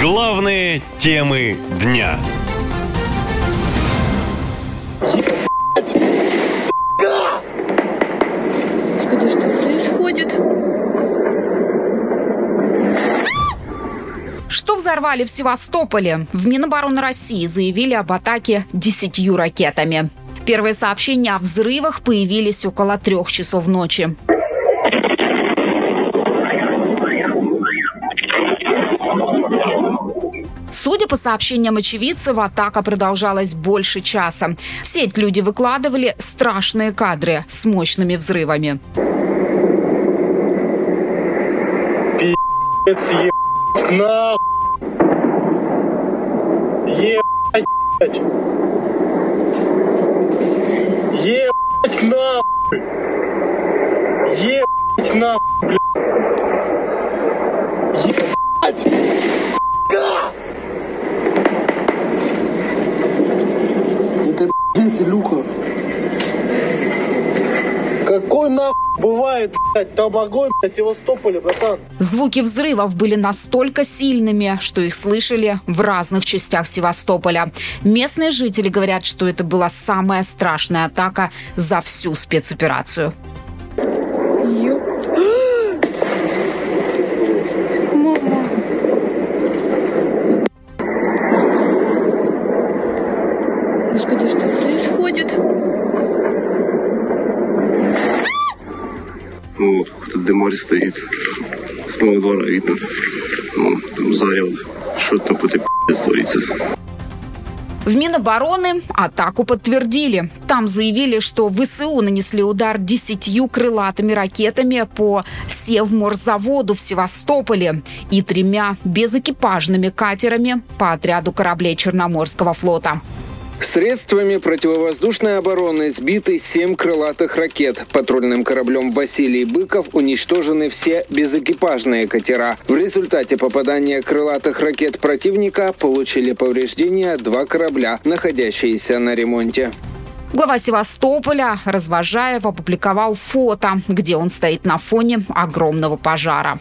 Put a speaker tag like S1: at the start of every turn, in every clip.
S1: Главные темы дня.
S2: Господи, что происходит?
S3: Что взорвали в Севастополе? В Минобороны России заявили об атаке десятью ракетами. Первые сообщения о взрывах появились около трех часов ночи. Судя по сообщениям очевидцев, атака продолжалась больше часа. В сеть люди выкладывали страшные кадры с мощными взрывами.
S4: Пи***ц, ебать, нахуй. Ебать. Ебать, нахуй. Какой нахуй бывает, блядь, там огонь на Севастополе, братан?
S3: Звуки взрывов были настолько сильными, что их слышали в разных частях Севастополя. Местные жители говорят, что это была самая страшная атака за всю спецоперацию.
S2: Ё... Мама. Господи, что происходит?
S5: Вот, какой-то дымарь стоит. С моего двора видно. Ну, там зарево. Что там какой-то творится.
S3: В Минобороны атаку подтвердили. Там заявили, что ВСУ нанесли удар десятью крылатыми ракетами по Севморзаводу в Севастополе и тремя безэкипажными катерами по отряду кораблей Черноморского флота.
S6: Средствами противовоздушной обороны сбиты семь крылатых ракет. Патрульным кораблем «Василий Быков» уничтожены все безэкипажные катера. В результате попадания крылатых ракет противника получили повреждения два корабля, находящиеся на ремонте.
S3: Глава Севастополя Развожаев опубликовал фото, где он стоит на фоне огромного пожара.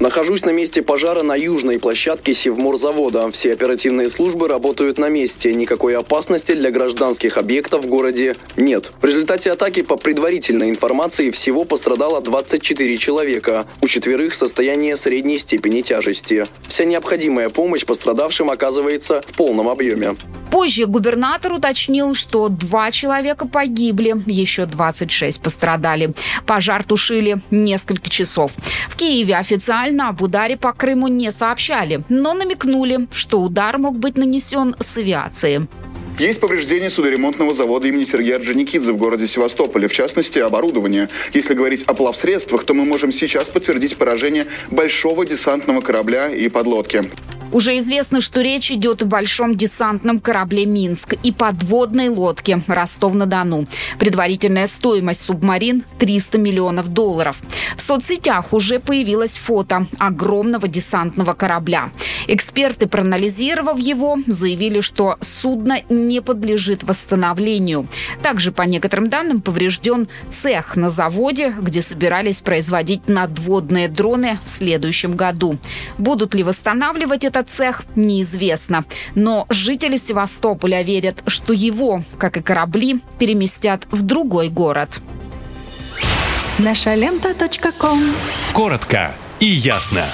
S7: Нахожусь на месте пожара на южной площадке Севморзавода. Все оперативные службы работают на месте. Никакой опасности для гражданских объектов в городе нет. В результате атаки по предварительной информации всего пострадало 24 человека. У четверых состояние средней степени тяжести. Вся необходимая помощь пострадавшим оказывается в полном объеме.
S3: Позже губернатор уточнил, что два человека погибли, еще 26 пострадали. Пожар тушили несколько часов. В Киеве официально об ударе по Крыму не сообщали, но намекнули, что удар мог быть нанесен с авиации.
S8: Есть повреждения судоремонтного завода имени Сергея Орджоникидзе в городе Севастополе, в частности, оборудование. Если говорить о плавсредствах, то мы можем сейчас подтвердить поражение большого десантного корабля и подлодки.
S3: Уже известно, что речь идет о большом десантном корабле «Минск» и подводной лодке «Ростов-на-Дону». Предварительная стоимость субмарин – 300 миллионов долларов. В соцсетях уже появилось фото огромного десантного корабля. Эксперты, проанализировав его, заявили, что судно не подлежит восстановлению. Также, по некоторым данным, поврежден цех на заводе, где собирались производить надводные дроны в следующем году. Будут ли восстанавливать этот цех, неизвестно. Но жители Севастополя верят, что его, как и корабли, переместят в другой город.
S9: Наша лента.ком
S1: Коротко и ясно.